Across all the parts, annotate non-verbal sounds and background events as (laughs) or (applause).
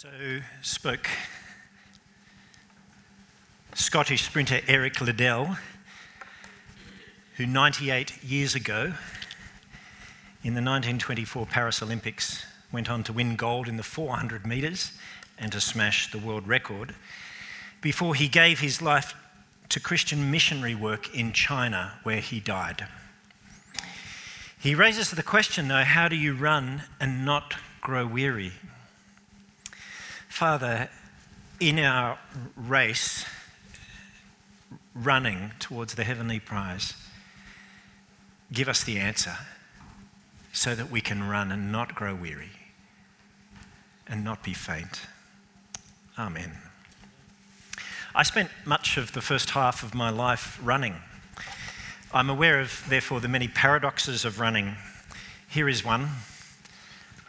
So spoke Scottish sprinter Eric Liddell, who 98 years ago in the 1924 Paris Olympics went on to win gold in the 400 metres and to smash the world record before he gave his life to Christian missionary work in China, where he died. He raises the question, though how do you run and not grow weary? Father, in our race, running towards the heavenly prize, give us the answer so that we can run and not grow weary and not be faint. Amen. I spent much of the first half of my life running. I'm aware of, therefore, the many paradoxes of running. Here is one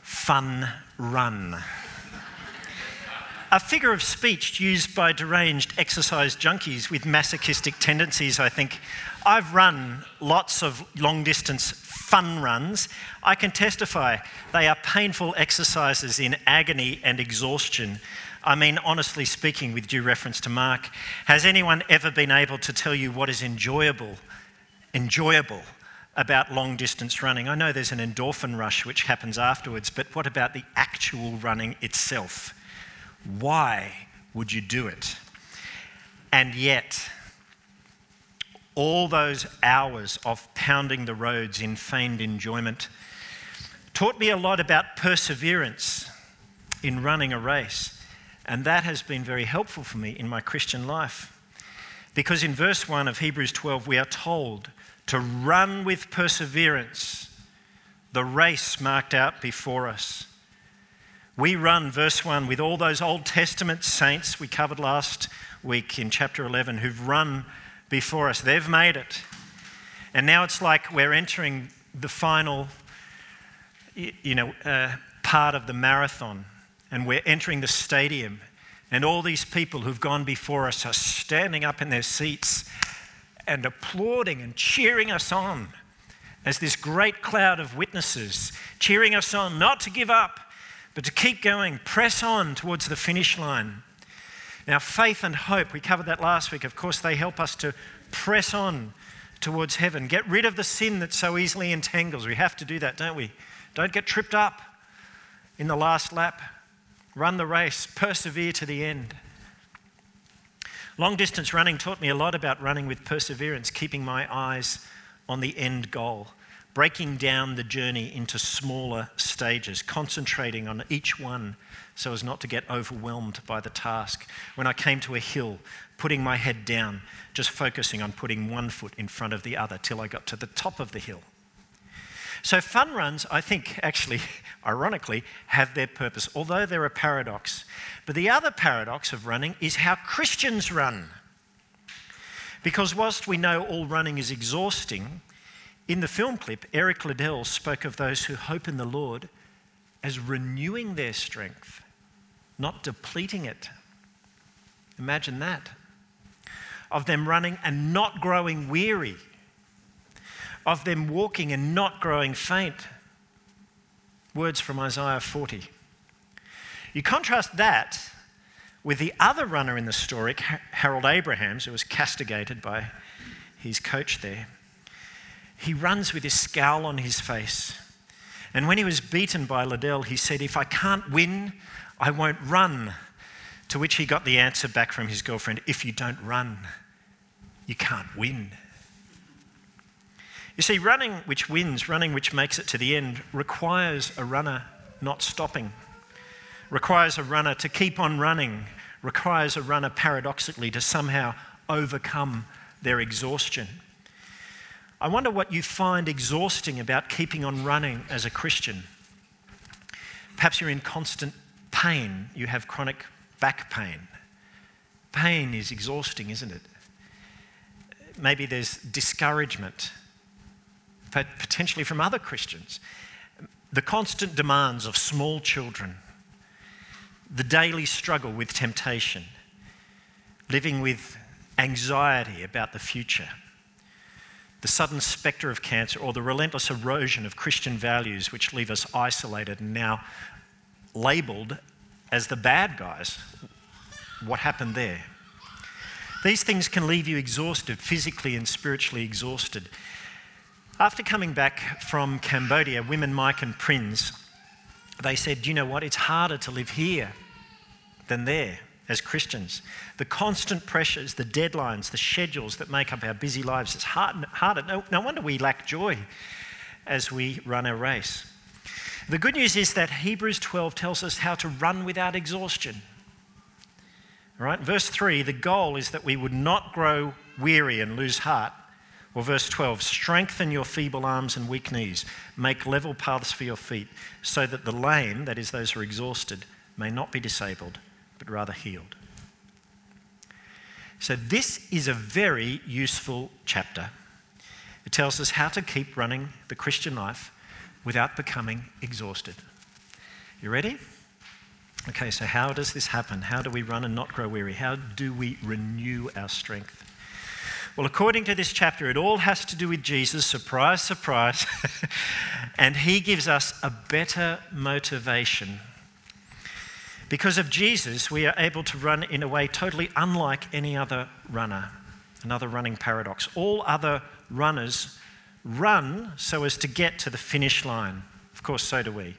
fun run a figure of speech used by deranged exercise junkies with masochistic tendencies, I think. I've run lots of long distance fun runs. I can testify they are painful exercises in agony and exhaustion. I mean, honestly speaking, with due reference to Mark, has anyone ever been able to tell you what is enjoyable, enjoyable about long distance running? I know there's an endorphin rush which happens afterwards, but what about the actual running itself? Why would you do it? And yet, all those hours of pounding the roads in feigned enjoyment taught me a lot about perseverance in running a race. And that has been very helpful for me in my Christian life. Because in verse 1 of Hebrews 12, we are told to run with perseverance the race marked out before us. We run, verse 1, with all those Old Testament saints we covered last week in chapter 11 who've run before us. They've made it. And now it's like we're entering the final you know, uh, part of the marathon and we're entering the stadium. And all these people who've gone before us are standing up in their seats and applauding and cheering us on as this great cloud of witnesses, cheering us on not to give up, but to keep going, press on towards the finish line. Now, faith and hope, we covered that last week. Of course, they help us to press on towards heaven. Get rid of the sin that so easily entangles. We have to do that, don't we? Don't get tripped up in the last lap. Run the race, persevere to the end. Long distance running taught me a lot about running with perseverance, keeping my eyes on the end goal breaking down the journey into smaller stages, concentrating on each one so as not to get overwhelmed by the task. When I came to a hill, putting my head down, just focusing on putting one foot in front of the other till I got to the top of the hill. So, fun runs, I think, actually, (laughs) ironically, have their purpose, although they're a paradox. But the other paradox of running is how Christians run. Because whilst we know all running is exhausting, in the film clip, Eric Liddell spoke of those who hope in the Lord as renewing their strength, not depleting it. Imagine that. Of them running and not growing weary, of them walking and not growing faint. Words from Isaiah 40. You contrast that with the other runner in the story, Harold Abrahams, who was castigated by his coach there he runs with this scowl on his face. And when he was beaten by Liddell, he said, If I can't win, I won't run. To which he got the answer back from his girlfriend If you don't run, you can't win. You see, running which wins, running which makes it to the end, requires a runner not stopping, requires a runner to keep on running, requires a runner paradoxically to somehow overcome their exhaustion. I wonder what you find exhausting about keeping on running as a Christian. Perhaps you're in constant pain, you have chronic back pain. Pain is exhausting, isn't it? Maybe there's discouragement, but potentially from other Christians. The constant demands of small children, the daily struggle with temptation, living with anxiety about the future the sudden spectre of cancer, or the relentless erosion of Christian values which leave us isolated and now labelled as the bad guys. What happened there? These things can leave you exhausted, physically and spiritually exhausted. After coming back from Cambodia, women Mike and Prince, they said, you know what? It's harder to live here than there as Christians. The constant pressures, the deadlines, the schedules that make up our busy lives, it's hard, harder. No, no wonder we lack joy as we run our race. The good news is that Hebrews 12 tells us how to run without exhaustion. Right, verse 3 the goal is that we would not grow weary and lose heart. Or verse 12 strengthen your feeble arms and weak knees, make level paths for your feet, so that the lame, that is, those who are exhausted, may not be disabled but rather healed. So, this is a very useful chapter. It tells us how to keep running the Christian life without becoming exhausted. You ready? Okay, so how does this happen? How do we run and not grow weary? How do we renew our strength? Well, according to this chapter, it all has to do with Jesus. Surprise, surprise. (laughs) and he gives us a better motivation because of Jesus, we are able to run in a way totally unlike any other runner. Another running paradox. All other runners run so as to get to the finish line. Of course, so do we.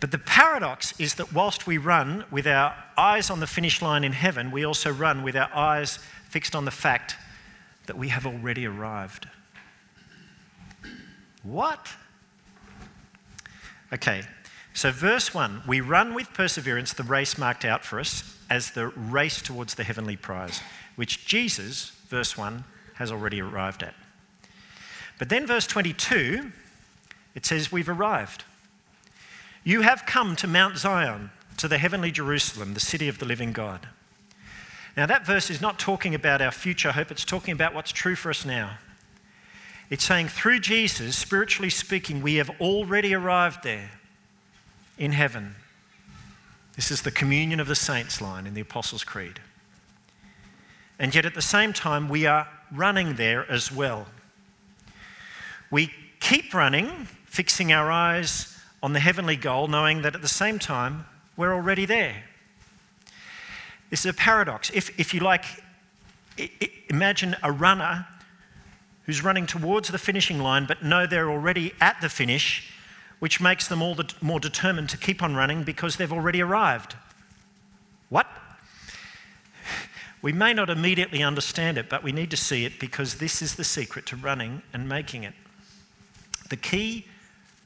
But the paradox is that whilst we run with our eyes on the finish line in heaven, we also run with our eyes fixed on the fact that we have already arrived. What? Okay, so, verse 1 we run with perseverance the race marked out for us as the race towards the heavenly prize, which Jesus, verse 1, has already arrived at. But then, verse 22, it says, We've arrived. You have come to Mount Zion, to the heavenly Jerusalem, the city of the living God. Now, that verse is not talking about our future hope, it's talking about what's true for us now. It's saying, through Jesus, spiritually speaking, we have already arrived there in heaven. This is the communion of the saints line in the Apostles' Creed. And yet at the same time, we are running there as well. We keep running, fixing our eyes on the heavenly goal, knowing that at the same time, we're already there. This is a paradox. If, if you like, imagine a runner who's running towards the finishing line, but know they're already at the finish which makes them all the more determined to keep on running because they've already arrived. What? (laughs) We may not immediately understand it, but we need to see it because this is the secret to running and making it. The key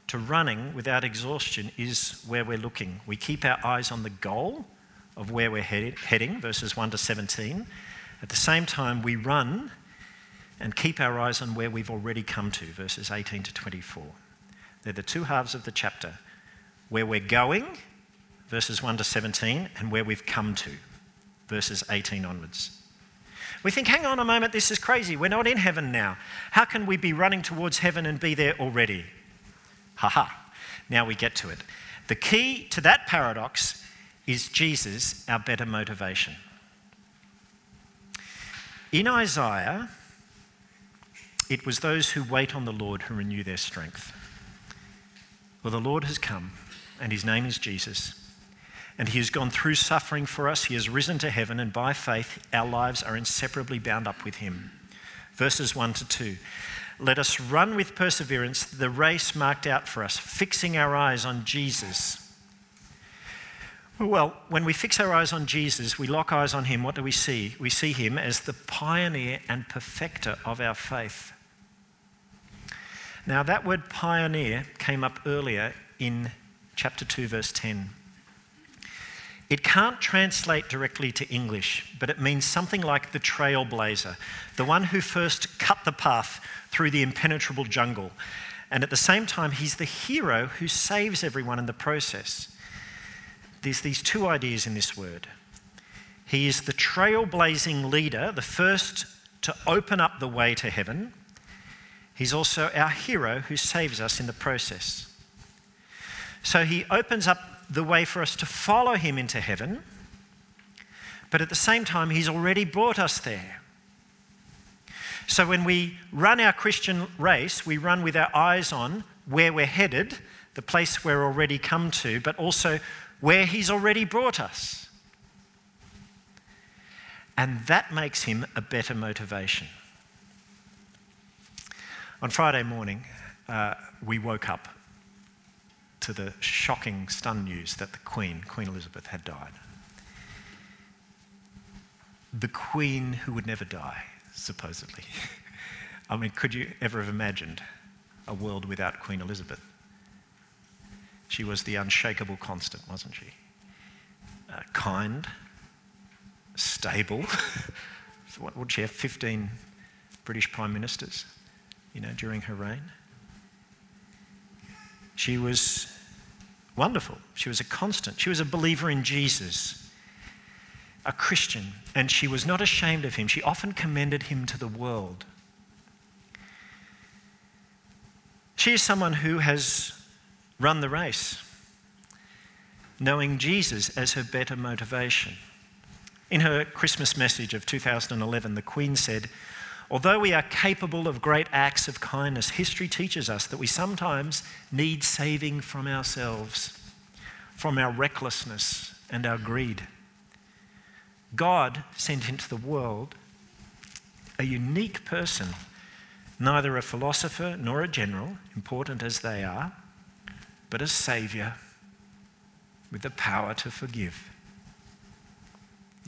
to running without exhaustion is where we're looking. We keep our eyes on the goal of where we're heading, verses 1 to 17. At the same time, we run and keep our eyes on where we've already come to, verses 18 to 24. They're the two halves of the chapter where we're going, verses 1 to 17, and where we've come to, verses 18 onwards. We think, hang on a moment, this is crazy. We're not in heaven now. How can we be running towards heaven and be there already? Ha ha. Now we get to it. The key to that paradox is Jesus, our better motivation. In Isaiah, it was those who wait on the Lord who renew their strength. Well, the Lord has come, and his name is Jesus. And he has gone through suffering for us. He has risen to heaven, and by faith, our lives are inseparably bound up with him. Verses 1 to 2. Let us run with perseverance the race marked out for us, fixing our eyes on Jesus. Well, when we fix our eyes on Jesus, we lock eyes on him, what do we see? We see him as the pioneer and perfecter of our faith. Now, that word pioneer came up earlier in chapter 2, verse 10. It can't translate directly to English, but it means something like the trailblazer, the one who first cut the path through the impenetrable jungle. And at the same time, he's the hero who saves everyone in the process. There's these two ideas in this word. He is the trailblazing leader, the first to open up the way to heaven, He's also our hero who saves us in the process. So he opens up the way for us to follow him into heaven, but at the same time, he's already brought us there. So when we run our Christian race, we run with our eyes on where we're headed, the place we're already come to, but also where He's already brought us. And that makes Him a better motivation. On Friday morning, uh, we woke up to the shocking, stunned news that the Queen, Queen Elizabeth, had died. The Queen who would never die, supposedly. (laughs) I mean, could you ever have imagined a world without Queen Elizabeth? She was the unshakable constant, wasn't she? Uh, kind, stable. (laughs) what would she have? 15 British prime ministers, you know, during her reign. She was wonderful. She was a constant. She was a believer in Jesus, a Christian, and she was not ashamed of him. She often commended him to the world. She is someone who has run the race, knowing Jesus as her better motivation. In her Christmas message of 2011, the Queen said, Although we are capable of great acts of kindness, history teaches us that we sometimes need saving from ourselves, from our recklessness and our greed. God sent into the world a unique person, neither a philosopher nor a general, important as they are, but a Saviour with the power to forgive.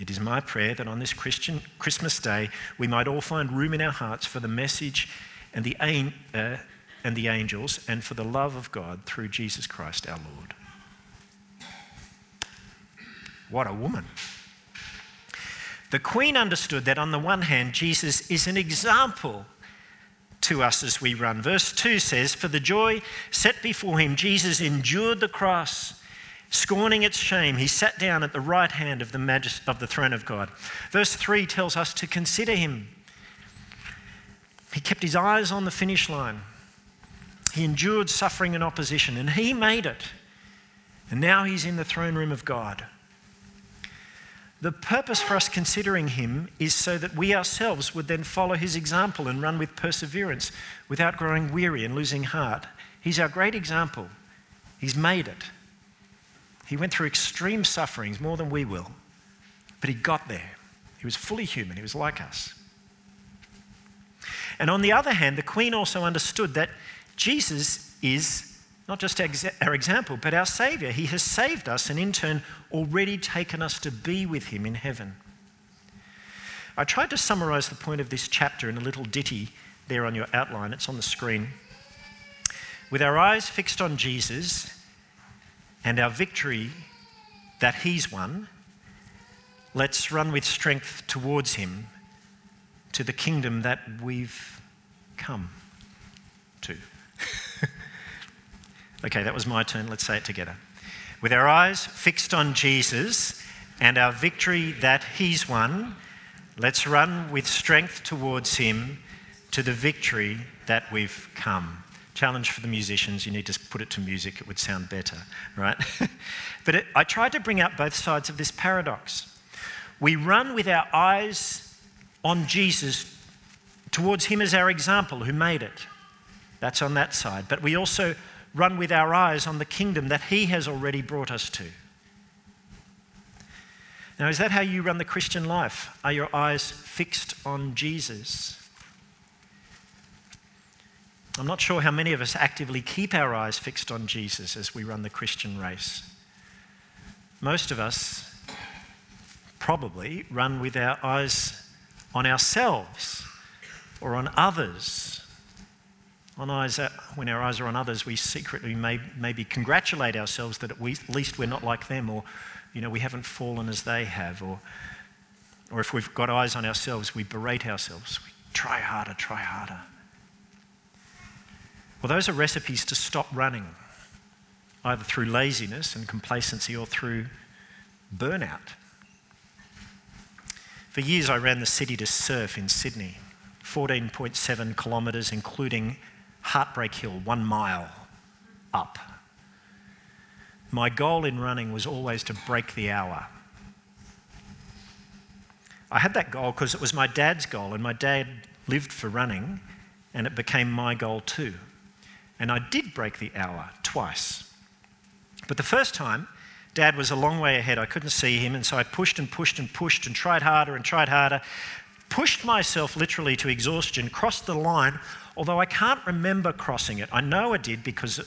It is my prayer that on this Christian Christmas day we might all find room in our hearts for the message and the, uh, and the angels and for the love of God through Jesus Christ our Lord. What a woman. The Queen understood that on the one hand, Jesus is an example to us as we run. Verse 2 says, For the joy set before him, Jesus endured the cross Scorning its shame, he sat down at the right hand of the, majest- of the throne of God. Verse 3 tells us to consider him. He kept his eyes on the finish line. He endured suffering and opposition, and he made it. And now he's in the throne room of God. The purpose for us considering him is so that we ourselves would then follow his example and run with perseverance without growing weary and losing heart. He's our great example. He's made it. He went through extreme sufferings, more than we will, but he got there. He was fully human, he was like us. And on the other hand, the Queen also understood that Jesus is not just our example, but our Saviour. He has saved us and, in turn, already taken us to be with Him in heaven. I tried to summarise the point of this chapter in a little ditty there on your outline. It's on the screen. With our eyes fixed on Jesus, and our victory that He's won, let's run with strength towards Him to the kingdom that we've come to. (laughs) okay, that was my turn. Let's say it together. With our eyes fixed on Jesus and our victory that He's won, let's run with strength towards Him to the victory that we've come challenge for the musicians you need to put it to music it would sound better right? (laughs) But it, i tried to bring out both sides of this paradox. We run with our eyes on jesus towards him as our example who made it. That's on that side. But we also run with our eyes on the kingdom that he has already brought us to. Now is that how you run the christian life? Are your eyes fixed on jesus I'm not sure how many of us actively keep our eyes fixed on Jesus as we run the Christian race. Most of us probably run with our eyes on ourselves or on others. On eyes, uh, when our eyes are on others, we secretly may, maybe congratulate ourselves that at least we're not like them, or you know, we haven't fallen as they have, or, or if we've got eyes on ourselves, we berate ourselves. We try harder, try harder. Well, those are recipes to stop running, either through laziness and complacency or through burnout. For years, I ran the city to surf in Sydney, 14.7 kilometres, including Heartbreak Hill, one mile up. My goal in running was always to break the hour. I had that goal because it was my dad's goal, and my dad lived for running, and it became my goal too. And I did break the hour twice. But the first time, Dad was a long way ahead. I couldn't see him, and so I pushed and pushed and pushed and tried harder and tried harder. Pushed myself literally to exhaustion, crossed the line, although I can't remember crossing it. I know I did because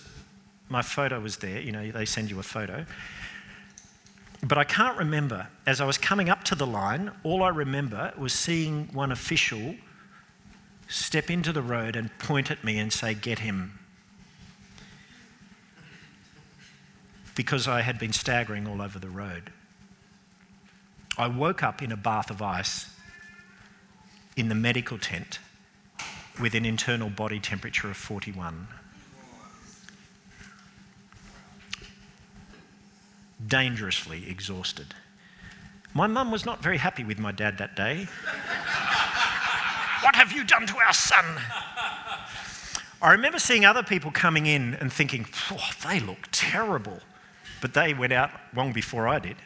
my photo was there. You know, they send you a photo. But I can't remember. As I was coming up to the line, all I remember was seeing one official step into the road and point at me and say, Get him. Because I had been staggering all over the road. I woke up in a bath of ice in the medical tent with an internal body temperature of 41. Dangerously exhausted. My mum was not very happy with my dad that day. what have you done to our son? I remember seeing other people coming in and thinking, oh, they look terrible. But they went out long before I did.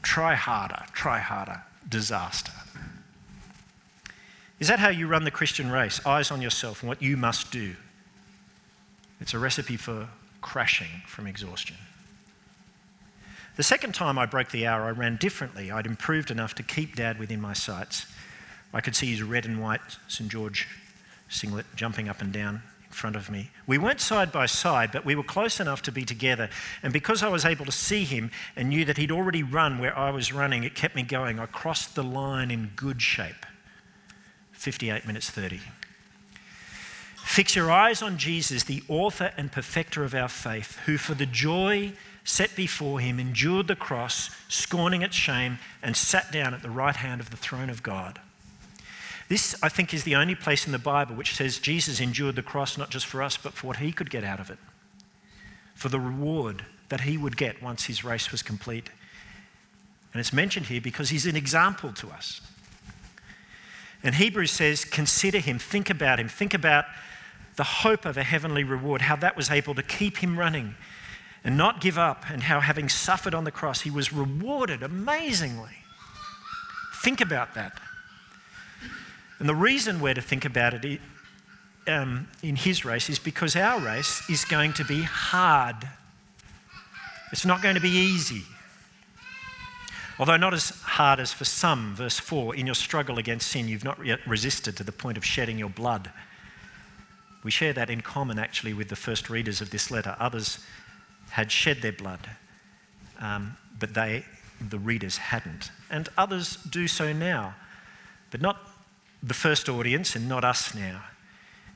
Try harder, try harder. Disaster. Is that how you run the Christian race? Eyes on yourself and what you must do. It's a recipe for crashing from exhaustion. The second time I broke the hour, I ran differently. I'd improved enough to keep Dad within my sights. I could see his red and white St. George singlet jumping up and down front of me. We weren't side by side, but we were close enough to be together. And because I was able to see him and knew that he'd already run where I was running, it kept me going. I crossed the line in good shape 58 minutes 30. Fix your eyes on Jesus, the author and perfecter of our faith, who for the joy set before him endured the cross, scorning its shame, and sat down at the right hand of the throne of God. This, I think, is the only place in the Bible which says Jesus endured the cross not just for us, but for what he could get out of it, for the reward that he would get once his race was complete. And it's mentioned here because he's an example to us. And Hebrews says, consider him, think about him, think about the hope of a heavenly reward, how that was able to keep him running and not give up, and how having suffered on the cross, he was rewarded amazingly. Think about that. And the reason we're to think about it um, in his race is because our race is going to be hard. It's not going to be easy. Although not as hard as for some, verse 4, in your struggle against sin, you've not yet resisted to the point of shedding your blood. We share that in common actually with the first readers of this letter. Others had shed their blood, um, but they, the readers, hadn't. And others do so now, but not the first audience and not us now.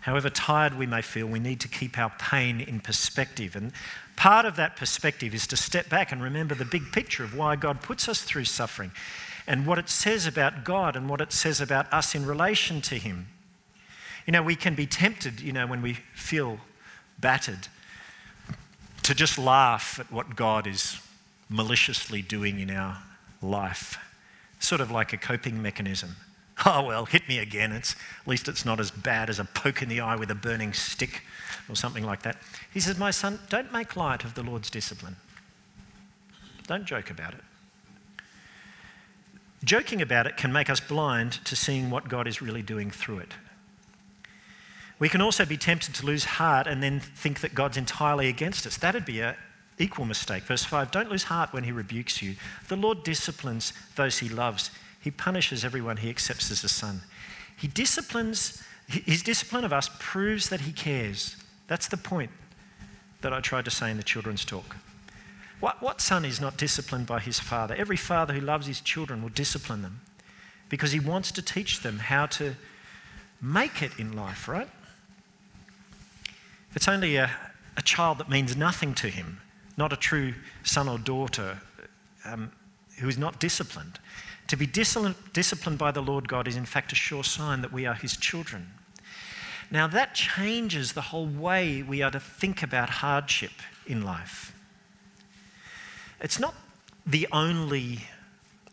However tired we may feel, we need to keep our pain in perspective. And part of that perspective is to step back and remember the big picture of why God puts us through suffering and what it says about God and what it says about us in relation to Him. You know, we can be tempted, you know, when we feel battered, to just laugh at what God is maliciously doing in our life, sort of like a coping mechanism. (laughs) Oh, well, hit me again. It's, at least it's not as bad as a poke in the eye with a burning stick or something like that. He says, My son, don't make light of the Lord's discipline. Don't joke about it. Joking about it can make us blind to seeing what God is really doing through it. We can also be tempted to lose heart and then think that God's entirely against us. That'd be an equal mistake. Verse 5 Don't lose heart when he rebukes you. The Lord disciplines those he loves, he punishes everyone he accepts as a son. He disciplines, his discipline of us proves that he cares. That's the point that I tried to say in the children's talk. What, what son is not disciplined by his father? Every father who loves his children will discipline them because he wants to teach them how to make it in life, right? It's only a, a child that means nothing to him, not a true son or daughter um, who is not disciplined. To be disciplined by the Lord God is, in fact, a sure sign that we are his children. Now, that changes the whole way we are to think about hardship in life. It's not the only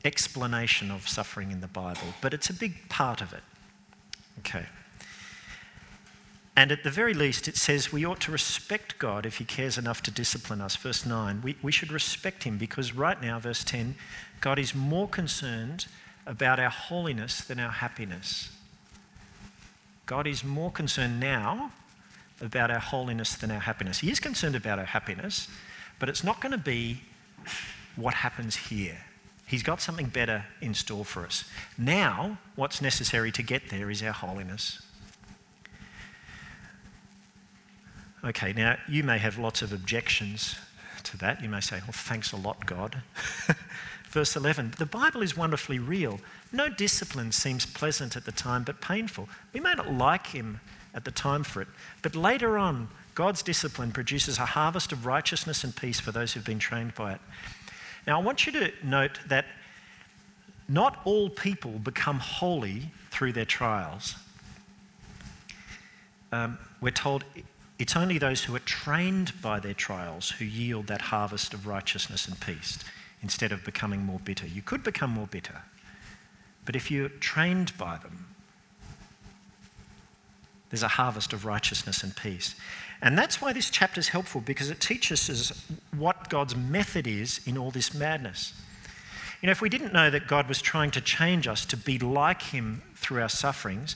explanation of suffering in the Bible, but it's a big part of it. Okay. And at the very least, it says we ought to respect God if He cares enough to discipline us. Verse 9, we, we should respect Him because right now, verse 10, God is more concerned about our holiness than our happiness. God is more concerned now about our holiness than our happiness. He is concerned about our happiness, but it's not going to be what happens here. He's got something better in store for us. Now, what's necessary to get there is our holiness. Okay, now you may have lots of objections to that. You may say, well, thanks a lot, God. (laughs) Verse 11 The Bible is wonderfully real. No discipline seems pleasant at the time, but painful. We may not like Him at the time for it, but later on, God's discipline produces a harvest of righteousness and peace for those who've been trained by it. Now, I want you to note that not all people become holy through their trials. Um, we're told it's only those who are trained by their trials who yield that harvest of righteousness and peace instead of becoming more bitter. You could become more bitter, but if you're trained by them, there's a harvest of righteousness and peace. And that's why this chapter is helpful because it teaches us what God's method is in all this madness. You know, if we didn't know that God was trying to change us to be like Him through our sufferings,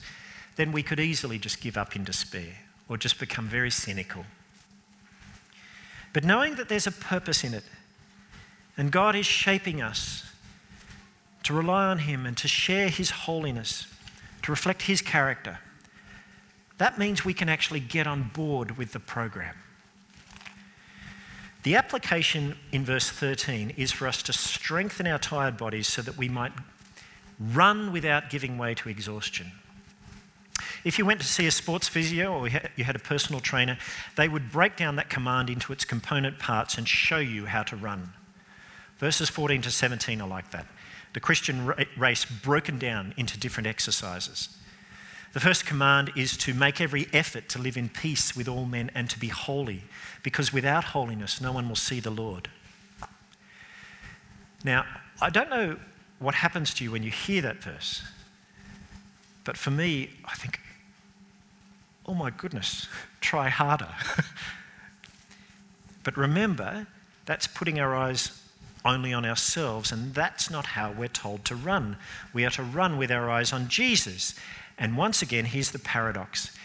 then we could easily just give up in despair or just become very cynical. But knowing that there's a purpose in it, and God is shaping us to rely on Him and to share His holiness, to reflect His character, that means we can actually get on board with the program. The application in verse 13 is for us to strengthen our tired bodies so that we might run without giving way to exhaustion. If you went to see a sports physio or you had a personal trainer, they would break down that command into its component parts and show you how to run. Verses 14 to 17 are like that. The Christian race broken down into different exercises. The first command is to make every effort to live in peace with all men and to be holy, because without holiness, no one will see the Lord. Now, I don't know what happens to you when you hear that verse, but for me, I think, oh my goodness, try harder. (laughs) but remember, that's putting our eyes only on ourselves, and that's not how we're told to run. We are to run with our eyes on Jesus. And once again, here's the paradox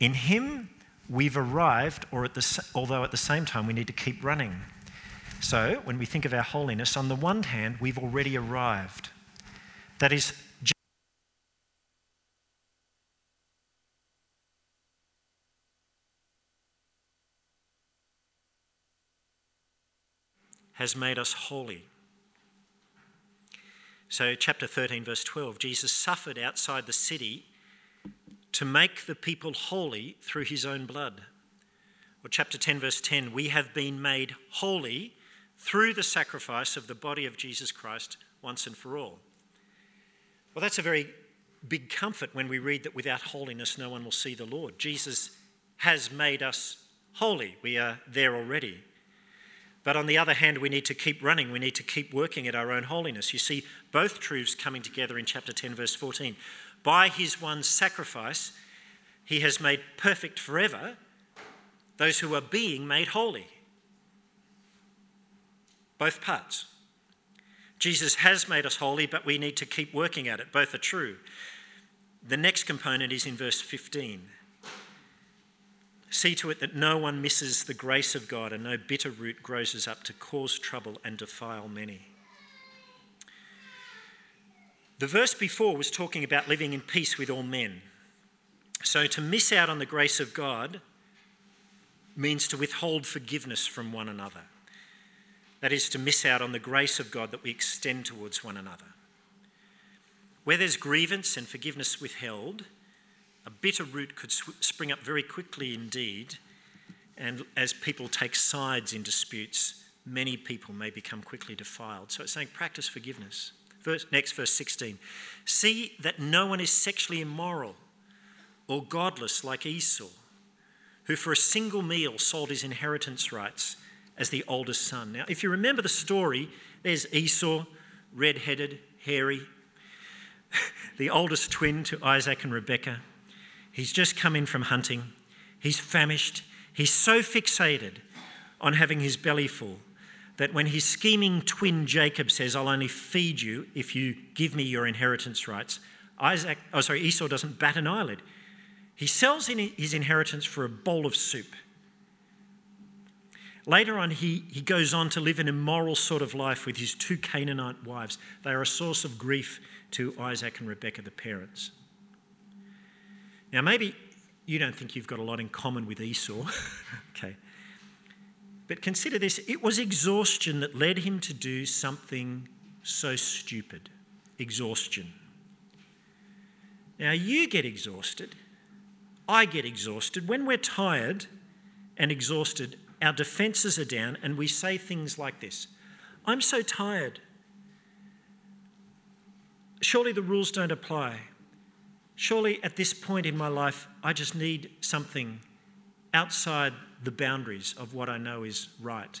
in Him, we've arrived, or at the, although at the same time, we need to keep running. So, when we think of our holiness, on the one hand, we've already arrived. That is, has made us holy. So, chapter 13, verse 12 Jesus suffered outside the city to make the people holy through his own blood. Or, chapter 10, verse 10 we have been made holy through the sacrifice of the body of Jesus Christ once and for all. Well, that's a very big comfort when we read that without holiness no one will see the Lord. Jesus has made us holy. We are there already. But on the other hand, we need to keep running. We need to keep working at our own holiness. You see both truths coming together in chapter 10, verse 14. By his one sacrifice, he has made perfect forever those who are being made holy. Both parts. Jesus has made us holy, but we need to keep working at it. Both are true. The next component is in verse 15. See to it that no one misses the grace of God and no bitter root grows up to cause trouble and defile many. The verse before was talking about living in peace with all men. So to miss out on the grace of God means to withhold forgiveness from one another. That is, to miss out on the grace of God that we extend towards one another. Where there's grievance and forgiveness withheld, a bitter root could spring up very quickly indeed, and as people take sides in disputes, many people may become quickly defiled. So it's saying practice forgiveness. Verse, next, verse 16. See that no one is sexually immoral or godless like Esau, who for a single meal sold his inheritance rights as the oldest son. Now, if you remember the story, there's Esau, red headed, hairy, (laughs) the oldest twin to Isaac and Rebekah. He's just come in from hunting. He's famished. He's so fixated on having his belly full that when his scheming twin Jacob says, I'll only feed you if you give me your inheritance rights, Isaac, oh sorry, Esau doesn't bat an eyelid. He sells in his inheritance for a bowl of soup. Later on, he, he goes on to live an immoral sort of life with his two Canaanite wives. They are a source of grief to Isaac and Rebekah, the parents. Now, maybe you don't think you've got a lot in common with Esau. (laughs) okay. But consider this it was exhaustion that led him to do something so stupid. Exhaustion. Now, you get exhausted. I get exhausted. When we're tired and exhausted, our defenses are down, and we say things like this I'm so tired. Surely the rules don't apply. Surely at this point in my life, I just need something outside the boundaries of what I know is right.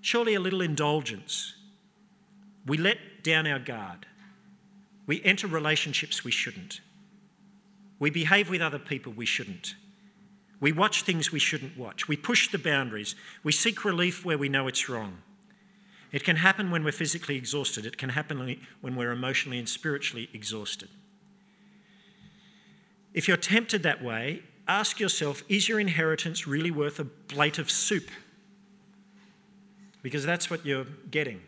Surely a little indulgence. We let down our guard. We enter relationships we shouldn't. We behave with other people we shouldn't. We watch things we shouldn't watch. We push the boundaries. We seek relief where we know it's wrong. It can happen when we're physically exhausted, it can happen when we're emotionally and spiritually exhausted. If you're tempted that way, ask yourself is your inheritance really worth a plate of soup? Because that's what you're getting.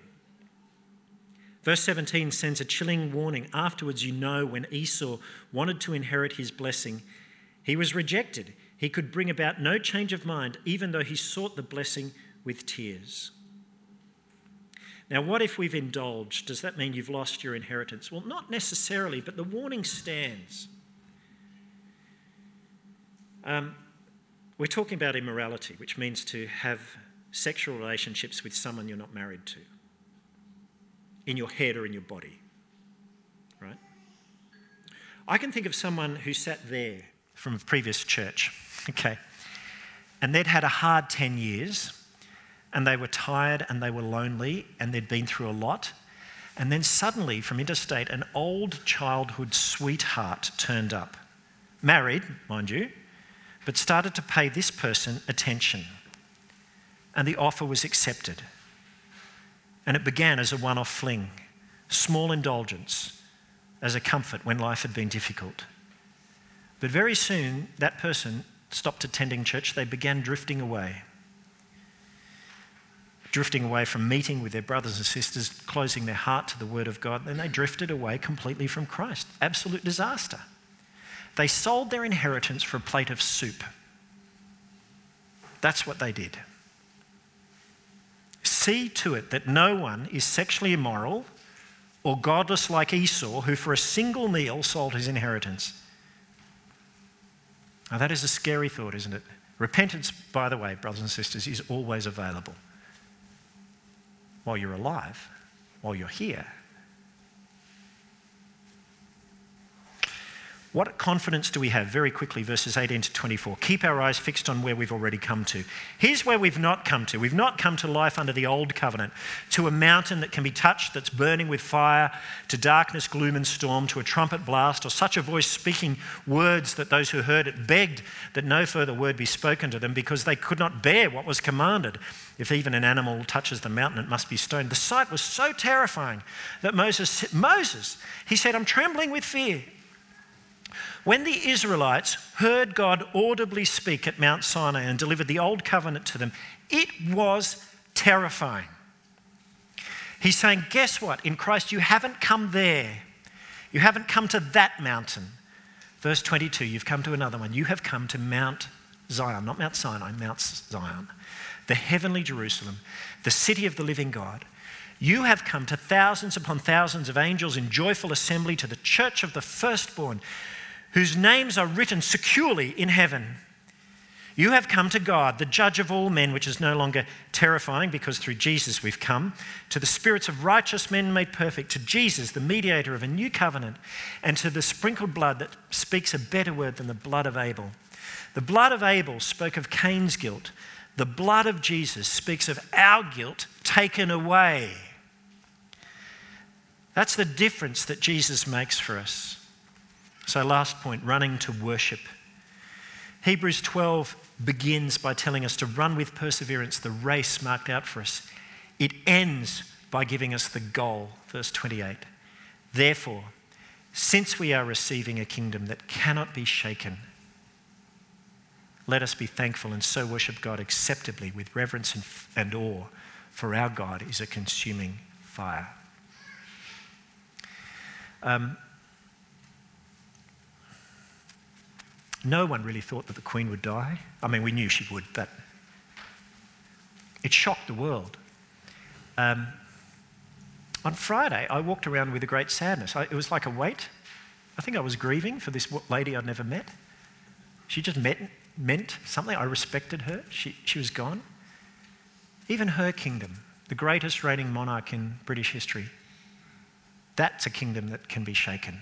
Verse 17 sends a chilling warning. Afterwards, you know when Esau wanted to inherit his blessing, he was rejected. He could bring about no change of mind, even though he sought the blessing with tears. Now, what if we've indulged? Does that mean you've lost your inheritance? Well, not necessarily, but the warning stands. Um, we're talking about immorality, which means to have sexual relationships with someone you're not married to, in your head or in your body. Right? I can think of someone who sat there from a previous church (laughs) Okay. And they'd had a hard 10 years, and they were tired and they were lonely, and they'd been through a lot. And then suddenly, from interstate, an old childhood sweetheart turned up. Married, mind you, but started to pay this person attention. And the offer was accepted. And it began as a one off fling, small indulgence, as a comfort when life had been difficult. But very soon, that person stopped attending church, they began drifting away. Drifting away from meeting with their brothers and sisters, closing their heart to the Word of God, then they drifted away completely from Christ. Absolute disaster. They sold their inheritance for a plate of soup. That's what they did. See to it that no one is sexually immoral or godless like Esau, who for a single meal sold his inheritance. Now, that is a scary thought, isn't it? Repentance, by the way, brothers and sisters, is always available while you're alive, while you're here. What confidence do we have? Very quickly, verses 18 to 24. Keep our eyes fixed on where we've already come to. Here's where we've not come to. We've not come to life under the old covenant, to a mountain that can be touched that's burning with fire, to darkness, gloom, and storm, to a trumpet blast, or such a voice speaking words that those who heard it begged that no further word be spoken to them because they could not bear what was commanded. If even an animal touches the mountain, it must be stoned. The sight was so terrifying that Moses, Moses, he said, I'm trembling with fear. When the Israelites heard God audibly speak at Mount Sinai and delivered the old covenant to them, it was terrifying. He's saying, Guess what? In Christ, you haven't come there. You haven't come to that mountain. Verse 22, you've come to another one. You have come to Mount Zion, not Mount Sinai, Mount Zion, the heavenly Jerusalem, the city of the living God. You have come to thousands upon thousands of angels in joyful assembly to the church of the firstborn whose names are written securely in heaven. You have come to God, the judge of all men, which is no longer terrifying because through Jesus we've come, to the spirits of righteous men made perfect, to Jesus, the mediator of a new covenant, and to the sprinkled blood that speaks a better word than the blood of Abel. The blood of Abel spoke of Cain's guilt. The blood of Jesus speaks of our guilt taken away. That's the difference that Jesus makes for us. So, last point running to worship. Hebrews 12 begins by telling us to run with perseverance the race marked out for us. It ends by giving us the goal, verse 28. Therefore, since we are receiving a kingdom that cannot be shaken, let us be thankful and so worship God acceptably with reverence and, and awe, for our God is a consuming fire. Um, no one really thought that the Queen would die. I mean, we knew she would, but it shocked the world. Um, on Friday, I walked around with a great sadness. I, it was like a weight. I think I was grieving for this lady I'd never met. She just met, meant something. I respected her. She, she was gone. Even her kingdom, the greatest reigning monarch in British history, that's a kingdom that can be shaken.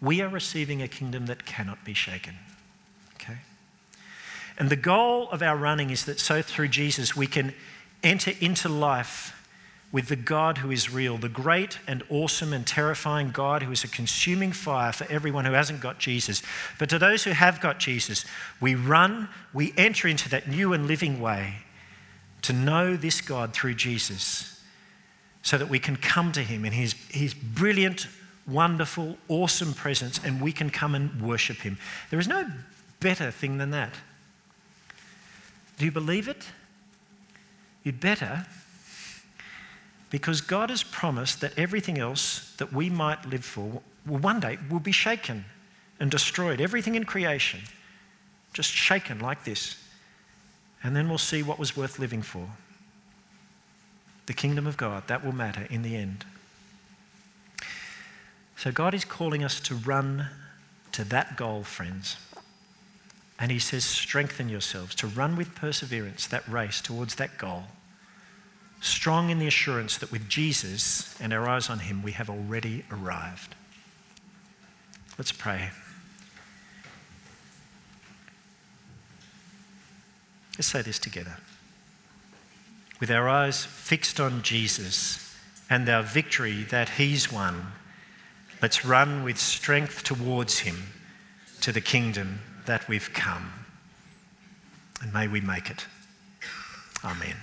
We are receiving a kingdom that cannot be shaken. Okay? And the goal of our running is that so through Jesus we can enter into life with the God who is real, the great and awesome and terrifying God who is a consuming fire for everyone who hasn't got Jesus. But to those who have got Jesus, we run, we enter into that new and living way to know this God through Jesus so that we can come to him in his, his brilliant, wonderful, awesome presence and we can come and worship him. There is no better thing than that. Do you believe it? You'd better because God has promised that everything else that we might live for will one day will be shaken and destroyed. Everything in creation, just shaken like this. And then we'll see what was worth living for. The kingdom of God, that will matter in the end. So God is calling us to run to that goal, friends. And He says, strengthen yourselves, to run with perseverance that race towards that goal strong in the assurance that with Jesus and our eyes on Him, we have already arrived. Let's pray. Let's say this together. With our eyes fixed on Jesus and our victory that He's won, let's run with strength towards Him to the kingdom that we've come. And may we make it. Amen.